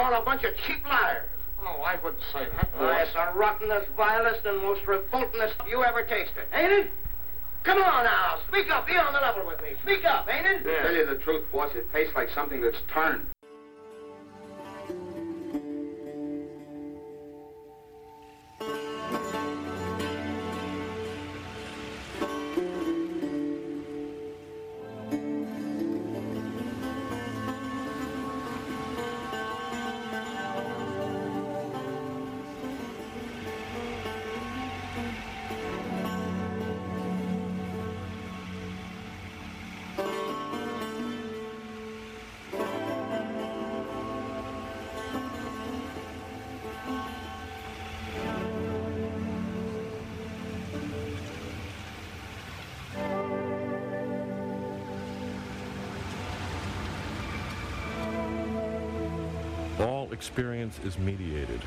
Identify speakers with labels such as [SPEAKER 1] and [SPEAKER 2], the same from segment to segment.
[SPEAKER 1] all a bunch of cheap liars.
[SPEAKER 2] Oh, I wouldn't say that,
[SPEAKER 1] Oh,
[SPEAKER 2] boss.
[SPEAKER 1] it's the rottenest, vilest, and most revoltingest you ever tasted, ain't it? Come on now, speak up. Be on the level with me. Speak up, ain't it?
[SPEAKER 2] Yeah.
[SPEAKER 3] Tell you the truth, boss, it tastes like something that's turned.
[SPEAKER 4] Experience is mediated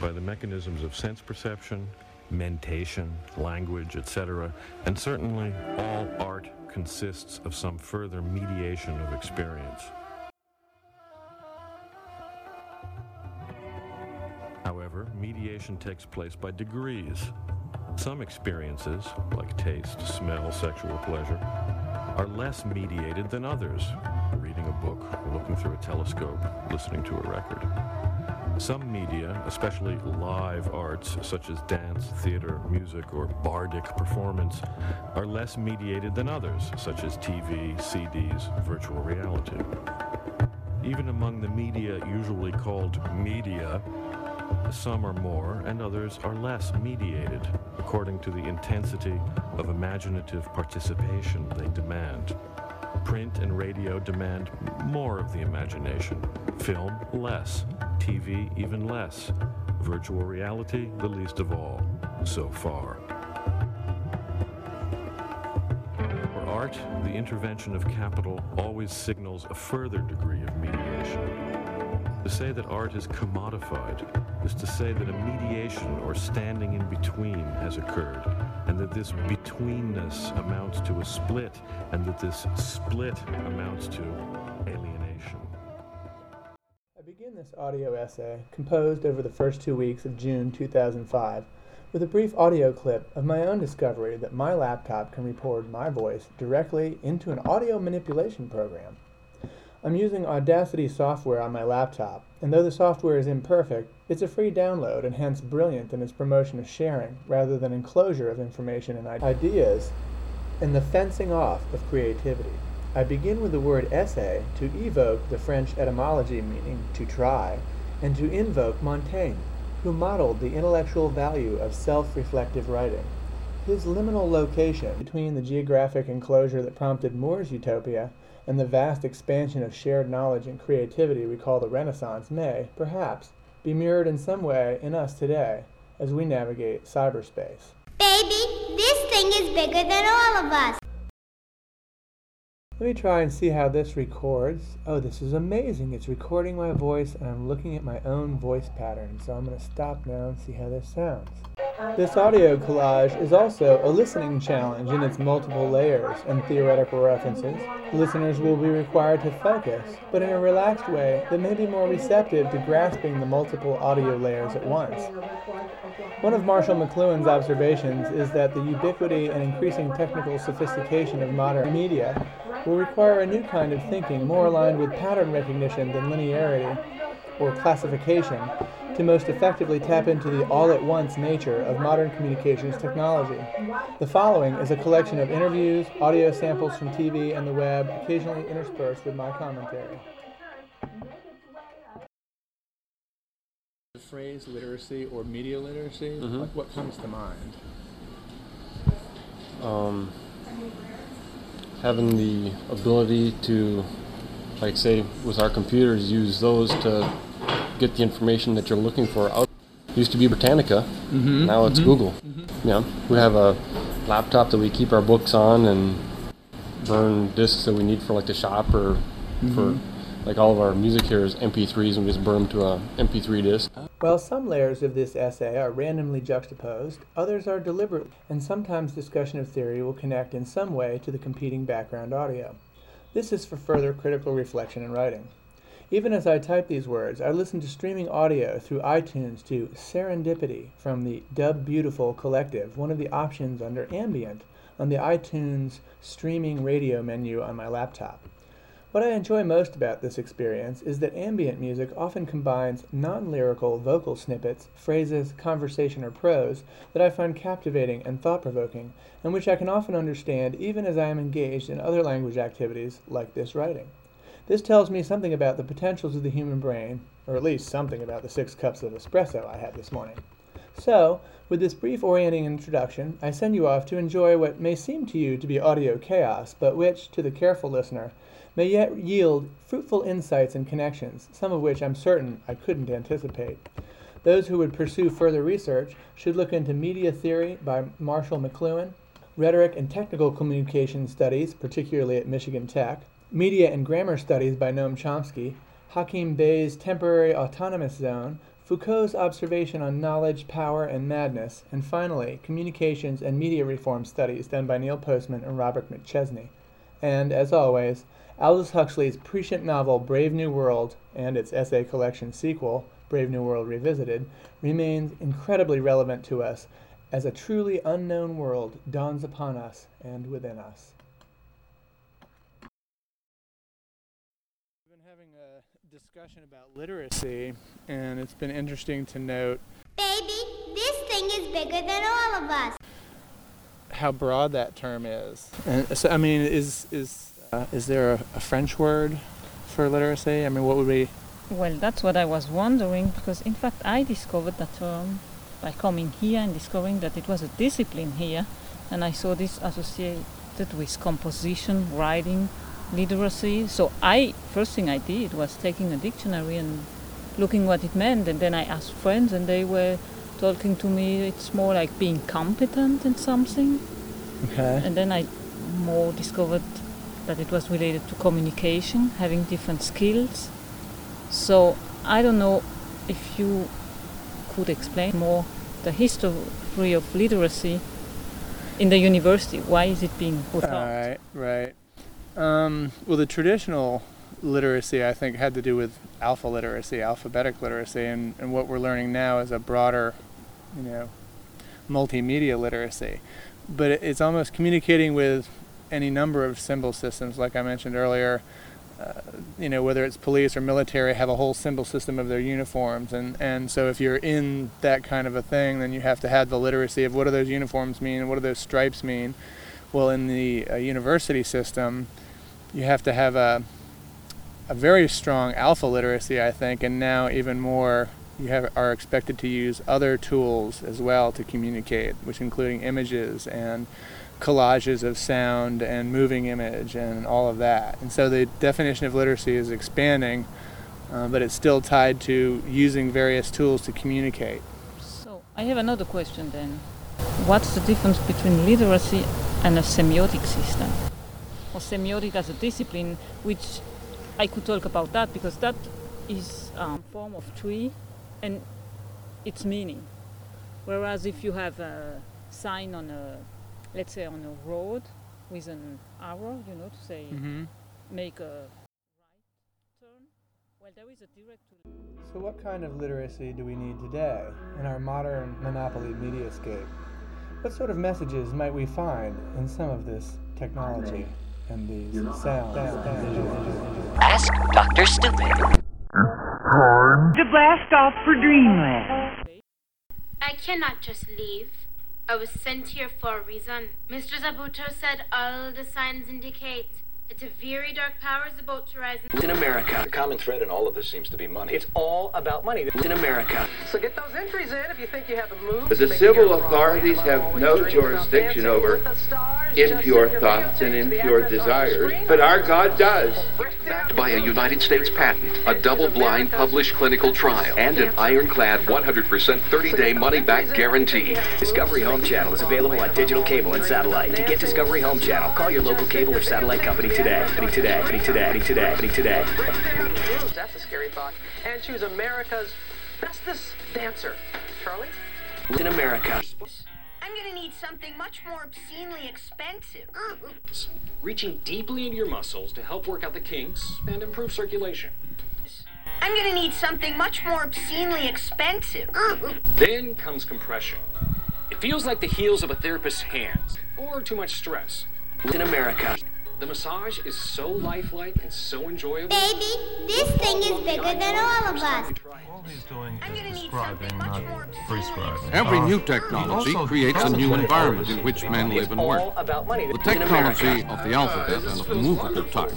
[SPEAKER 4] by the mechanisms of sense perception, mentation, language, etc., and certainly all art consists of some further mediation of experience. However, mediation takes place by degrees. Some experiences, like taste, smell, sexual pleasure, are less mediated than others. Reading a book, looking through a telescope, listening to a record. Some media, especially live arts such as dance, theater, music, or bardic performance, are less mediated than others, such as TV, CDs, virtual reality. Even among the media usually called media, some are more and others are less mediated, according to the intensity of imaginative participation they demand. Print and radio demand more of the imagination, film less, TV even less, virtual reality the least of all, so far. For art, the intervention of capital always signals a further degree of mediation. To say that art is commodified is to say that a mediation or standing in between has occurred, and that this betweenness amounts to a split, and that this split amounts to alienation.
[SPEAKER 5] I begin this audio essay, composed over the first two weeks of June 2005, with a brief audio clip of my own discovery that my laptop can record my voice directly into an audio manipulation program. I'm using Audacity software on my laptop, and though the software is imperfect, it's a free download and hence brilliant in its promotion of sharing rather than enclosure of information and ideas and the fencing off of creativity. I begin with the word essay to evoke the French etymology meaning to try, and to invoke Montaigne, who modeled the intellectual value of self reflective writing. His liminal location between the geographic enclosure that prompted Moore's utopia and the vast expansion of shared knowledge and creativity we call the Renaissance may, perhaps, be mirrored in some way in us today as we navigate cyberspace.
[SPEAKER 6] Baby, this thing is bigger than all of us.
[SPEAKER 5] Let me try and see how this records. Oh, this is amazing. It's recording my voice and I'm looking at my own voice pattern. So I'm going to stop now and see how this sounds. This audio collage is also a listening challenge in its multiple layers and theoretical references. Listeners will be required to focus, but in a relaxed way that may be more receptive to grasping the multiple audio layers at once. One of Marshall McLuhan's observations is that the ubiquity and increasing technical sophistication of modern media will require a new kind of thinking more aligned with pattern recognition than linearity or classification to most effectively tap into the all at once nature of modern communications technology. The following is a collection of interviews, audio samples from TV and the web, occasionally interspersed with my commentary.
[SPEAKER 7] The phrase literacy or media literacy,
[SPEAKER 8] Mhm.
[SPEAKER 7] like what comes to mind?
[SPEAKER 8] um, having the ability to, like, say, with our computers, use those to get the information that you're looking for out. Used to be Britannica,
[SPEAKER 7] Mhm,
[SPEAKER 8] now it's
[SPEAKER 7] mhm,
[SPEAKER 8] Google.
[SPEAKER 7] mhm.
[SPEAKER 8] Yeah, we have a laptop that we keep our books on and burn discs that we need for like the shop or for
[SPEAKER 7] Mhm.
[SPEAKER 8] like all of our music here is MP3s and we just burn them to a MP3 disc.
[SPEAKER 5] While some layers of this essay are randomly juxtaposed, others are deliberate, and sometimes discussion of theory will connect in some way to the competing background audio. This is for further critical reflection and writing. Even as I type these words, I listen to streaming audio through iTunes to Serendipity from the Dub Beautiful Collective, one of the options under Ambient on the iTunes streaming radio menu on my laptop. What I enjoy most about this experience is that ambient music often combines non lyrical vocal snippets, phrases, conversation, or prose that I find captivating and thought provoking, and which I can often understand even as I am engaged in other language activities like this writing. This tells me something about the potentials of the human brain, or at least something about the six cups of espresso I had this morning. So, with this brief orienting introduction, I send you off to enjoy what may seem to you to be audio chaos, but which, to the careful listener, may yet yield fruitful insights and connections, some of which I'm certain I couldn't anticipate. Those who would pursue further research should look into Media Theory by Marshall McLuhan, Rhetoric and Technical Communication Studies, particularly at Michigan Tech, Media and Grammar Studies by Noam Chomsky, Hakim Bey's Temporary Autonomous Zone, Foucault's observation on knowledge, power, and madness, and finally, Communications and Media Reform Studies done by Neil Postman and Robert McChesney. And, as always, Aldous Huxley's prescient novel Brave New World and its essay collection sequel, Brave New World Revisited, remains incredibly relevant to us as a truly unknown world dawns upon us and within us. having a discussion about literacy, and it's been interesting to note.
[SPEAKER 6] Baby, this thing is bigger than all of us.
[SPEAKER 5] How broad that term is. And so, I mean, is is uh, is there a, a French word for literacy? I mean, what would be?
[SPEAKER 9] Well, that's what I was wondering because, in fact, I discovered that term by coming here and discovering that it was a discipline here, and I saw this associated with composition, writing, literacy. So I first thing I did was taking a dictionary and looking what it meant, and then I asked friends, and they were talking to me. It's more like being competent in something.
[SPEAKER 5] Okay.
[SPEAKER 9] And then I more discovered that it was related to communication, having different skills. So I don't know if you could explain more the history of literacy in the university. Why is it being put
[SPEAKER 5] All right, right. Um, well, the traditional literacy, I think, had to do with alpha literacy, alphabetic literacy, and, and what we're learning now is a broader, you know, multimedia literacy. But it, it's almost communicating with any number of symbol systems, like I mentioned earlier. Uh, you know, whether it's police or military, have a whole symbol system of their uniforms, and and so if you're in that kind of a thing, then you have to have the literacy of what do those uniforms mean, and what do those stripes mean. Well, in the uh, university system, you have to have a, a very strong alpha literacy, I think, and now even more, you have, are expected to use other tools as well to communicate, which including images and collages of sound and moving image and all of that. And so the definition of literacy is expanding, uh, but it's still tied to using various tools to communicate.
[SPEAKER 9] So I have another question then. What's the difference between literacy and a semiotic system? or semiotic as a discipline, which I could talk about that because that is a um, form of tree and its meaning. Whereas if you have a sign on a, let's say on a road with an arrow, you know, to say
[SPEAKER 5] mm-hmm.
[SPEAKER 9] make a right turn, well, there is a direct.
[SPEAKER 5] So, what kind of literacy do we need today in our modern monopoly mediascape? What sort of messages might we find in some of this technology? and these sounds.
[SPEAKER 10] Ask Dr. Stupid.
[SPEAKER 11] Time to blast off for Dreamland.
[SPEAKER 12] I cannot just leave. I was sent here for a reason. Mr. Zabuto said all the signs indicate it's a very dark power is about to rise
[SPEAKER 13] in America.
[SPEAKER 14] The common thread in all of this seems to be money.
[SPEAKER 13] It's all about money.
[SPEAKER 14] In America.
[SPEAKER 13] So get those entries in if you think you have a move.
[SPEAKER 15] The civil authorities have no jurisdiction over impure thoughts and impure desires, but our God does.
[SPEAKER 16] Backed by a United States patent, a double-blind published clinical trial, and an ironclad 100% 30-day money-back guarantee.
[SPEAKER 3] Discovery Home Channel is available on digital cable and satellite. To get Discovery Home Channel, call your local cable or satellite company today. Today, today, today, today, today.
[SPEAKER 13] That's a scary thought. And choose America's bestest dancer. Charlie?
[SPEAKER 3] In America.
[SPEAKER 17] I'm gonna need something much more obscenely expensive.
[SPEAKER 18] Oh, Reaching deeply into your muscles to help work out the kinks and improve circulation.
[SPEAKER 17] I'm gonna need something much more obscenely expensive.
[SPEAKER 18] Oh, then comes compression. It feels like the heels of a therapist's hands, or too much stress.
[SPEAKER 13] In America.
[SPEAKER 18] The massage is so lifelike and so enjoyable.
[SPEAKER 6] Baby, this thing is bigger than all of us.
[SPEAKER 19] All he's doing is describing, not prescribing.
[SPEAKER 2] Every new
[SPEAKER 19] Uh,
[SPEAKER 2] technology creates a new environment in which men live and work. The technology of the alphabet and of the movable type.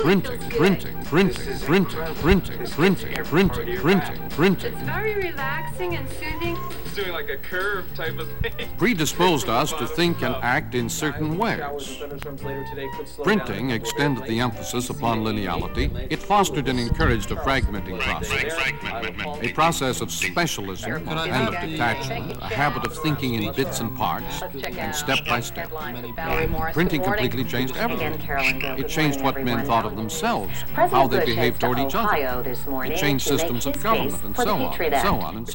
[SPEAKER 2] Printing, printing, printing, printing, printing, printing, printing, printing, printing.
[SPEAKER 20] Very relaxing and soothing.
[SPEAKER 18] It's doing like a curve type of thing.
[SPEAKER 2] Predisposed us to think and act in certain ways. Printing extended the emphasis upon lineality. It fostered and encouraged a fragmenting process. A process of specialism and of detachment, a habit of thinking in bits and parts, and step by step. Printing completely changed everything. It changed what men thought of themselves, how they behaved toward each other. It changed systems of government, and so on, and so on, and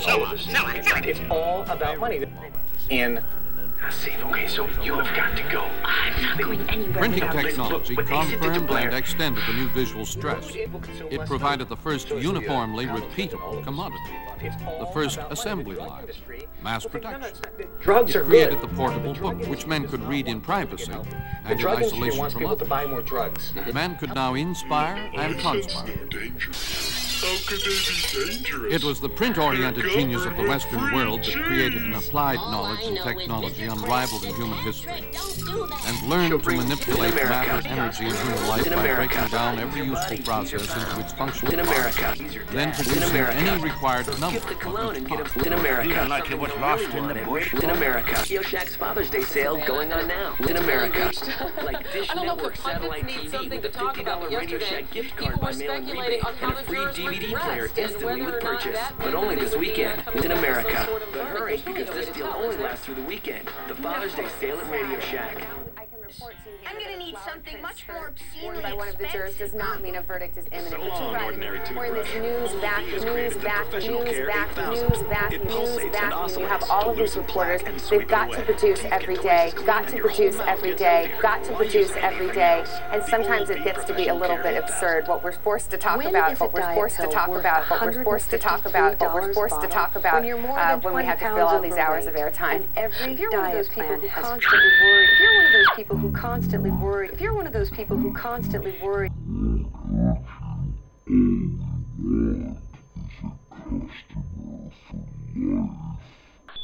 [SPEAKER 2] so on.
[SPEAKER 13] It's all about money. In. See, okay, so you have got to go. I'm not going anywhere.
[SPEAKER 2] Printing technology confirmed and extended the new visual stress. It provided the first uniformly repeatable commodity, the first assembly line, mass production.
[SPEAKER 13] Drugs
[SPEAKER 2] it
[SPEAKER 13] are
[SPEAKER 2] created the portable book, which men could read in privacy and in isolation
[SPEAKER 13] wants
[SPEAKER 2] from
[SPEAKER 13] people to
[SPEAKER 2] others.
[SPEAKER 13] buy more drugs.
[SPEAKER 2] Men could now inspire and conspire.
[SPEAKER 21] How could they be dangerous?
[SPEAKER 2] It was the print-oriented genius of the Western world that created an applied knowledge and technology unrivaled in human history, and learned to manipulate matter, energy, and human life by breaking down every useful process into its functional
[SPEAKER 13] In America.
[SPEAKER 2] parts, then producing any required number
[SPEAKER 13] Gift the
[SPEAKER 2] of
[SPEAKER 13] cologne and
[SPEAKER 2] its
[SPEAKER 13] get
[SPEAKER 2] parts.
[SPEAKER 13] a in America.
[SPEAKER 21] like it was lost in the bush.
[SPEAKER 13] In America. Radio Shack's Father's Day sale going on now. In America. Like Dish
[SPEAKER 22] I don't know if
[SPEAKER 13] Network Satellite TV with a $50. Radio Shack gift card by mail and rebate and a free
[SPEAKER 22] jurors were
[SPEAKER 13] DVD player instantly with purchase, but only this weekend in America. But hurry, because this deal only lasts through the weekend. The Father's Day sale at Radio Shack reports
[SPEAKER 17] I'm going to need something much more obscenely
[SPEAKER 23] by one of the jurors does not mean a verdict is imminent.
[SPEAKER 21] So long, ordinary toothbrush.
[SPEAKER 23] News
[SPEAKER 21] back,
[SPEAKER 23] news
[SPEAKER 21] back,
[SPEAKER 23] news
[SPEAKER 21] back,
[SPEAKER 23] news
[SPEAKER 21] back,
[SPEAKER 23] news back. You have all of these reporters. They've got to produce every day, got to produce every day, got to produce every day. And sometimes it gets to be a little bit absurd. What we're forced to talk about, what we're forced to talk about, what we're forced to talk about, what we're forced to talk about when we have to fill all these hours of airtime. If you're one of those people you're one of those people who constantly worry, if you're one of those people who constantly worry.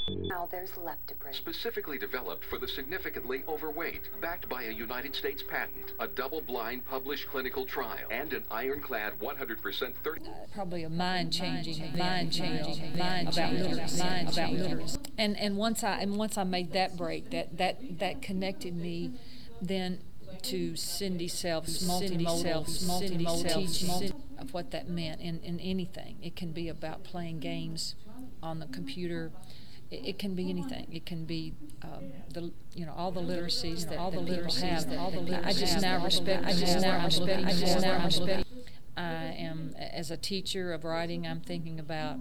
[SPEAKER 16] Now there's leptoprin. Specifically developed for the significantly overweight, backed by a United States patent, a double-blind published clinical trial, and an ironclad 100% 30.
[SPEAKER 24] Uh, probably a mind changing, mind changing, mind about literacy, about literacy. And and once I and once I made that break, that that that connected me, then to Cindy Selfe's multimodal, multimodal teaching of what that meant in, in anything. It can be about playing games on the computer. It, it can be anything. It can be um, the you know all the literacies that all the literacies have. All the literacies I just now respect. I just now respect. I just now respect. I am as a teacher of writing. I'm thinking about.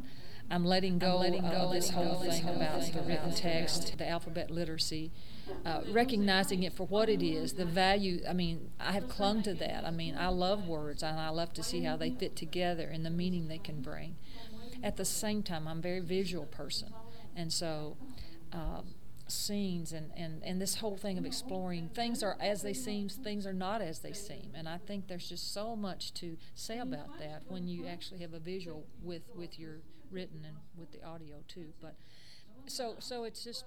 [SPEAKER 24] I'm letting go, I'm letting go of this whole thing about the written text, the alphabet literacy, uh, recognizing it for what it is, the value. I mean, I have clung to that. I mean, I love words, and I love to see how they fit together and the meaning they can bring. At the same time, I'm a very visual person, and so. Um, scenes and, and, and this whole thing of exploring things are as they seem things are not as they seem and i think there's just so much to say about that when you actually have a visual with with your written and with the audio too but so so it's just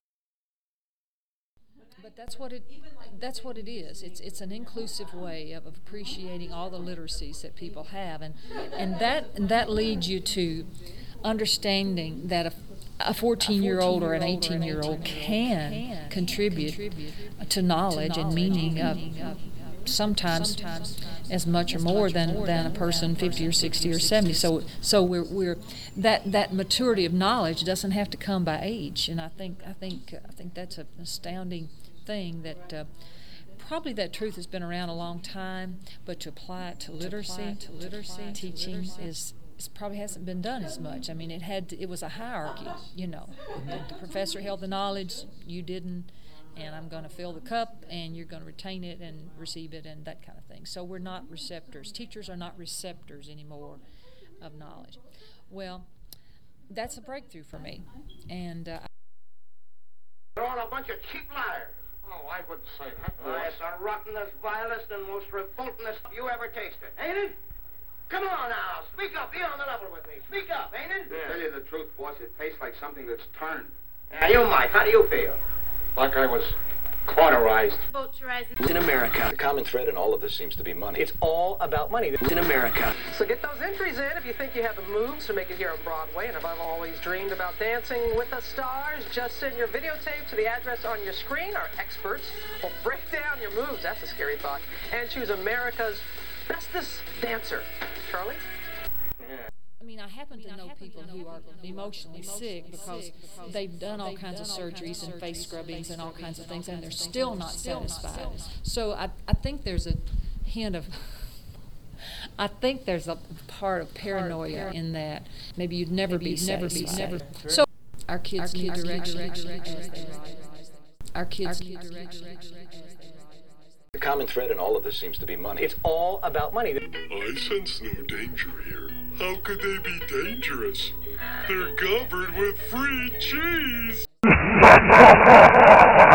[SPEAKER 24] but that's what it that's what it is. It's it's an inclusive way of, of appreciating all the literacies that people have and and that and that leads you to understanding that a a 14 year old or an 18 year old can contribute to knowledge and meaning of sometimes as much or more than, than a person 50 or 60 or 70 so so we're, we're that that maturity of knowledge doesn't have to come by age. And I think I think I think that's an astounding thing that uh, probably that truth has been around a long time but to apply it to literacy to literacy teaching is probably hasn't been done as much. I mean, it had to, it was a hierarchy, you know. The, the professor held the knowledge, you didn't, and I'm going to fill the cup, and you're going to retain it and receive it, and that kind of thing. So we're not receptors. Teachers are not receptors anymore. of knowledge. Well, that's a breakthrough for me, and uh,
[SPEAKER 25] They're all a bunch of cheap liars.
[SPEAKER 16] Oh, I wouldn't say that.
[SPEAKER 25] Why, it's the rottenest, vilest, and most revoltingest you ever tasted, ain't it? Come on now, speak up. Be on the level with me. Speak up, ain't it?
[SPEAKER 16] To tell you the truth, boss, it tastes like something that's turned.
[SPEAKER 25] Now, you, Mike, how do you feel?
[SPEAKER 16] Like I was cauterized.
[SPEAKER 12] Boat to rise
[SPEAKER 13] In America.
[SPEAKER 14] The common thread in all of this seems to be money.
[SPEAKER 13] It's all about money. In America.
[SPEAKER 15] So get those entries in if you think you have the moves to make it here on Broadway. And if I've always dreamed about dancing with the stars, just send your videotape to the address on your screen. Our experts will break down your moves. That's a scary thought. And choose America's bestest dancer. Charlie?
[SPEAKER 24] I mean, I happen to know people who are emotionally sick because they've done all kinds of surgeries and face scrubbings and all kinds of things, and they're still not satisfied. So I, I think there's a hint of. I think there's a part of paranoia in that. Maybe you'd never be never be never. So our kids need direction. Our kids need direction.
[SPEAKER 14] The common thread in all of this seems to be money.
[SPEAKER 13] It's all about money.
[SPEAKER 16] I sense no danger here. How could they be dangerous? They're covered with free cheese.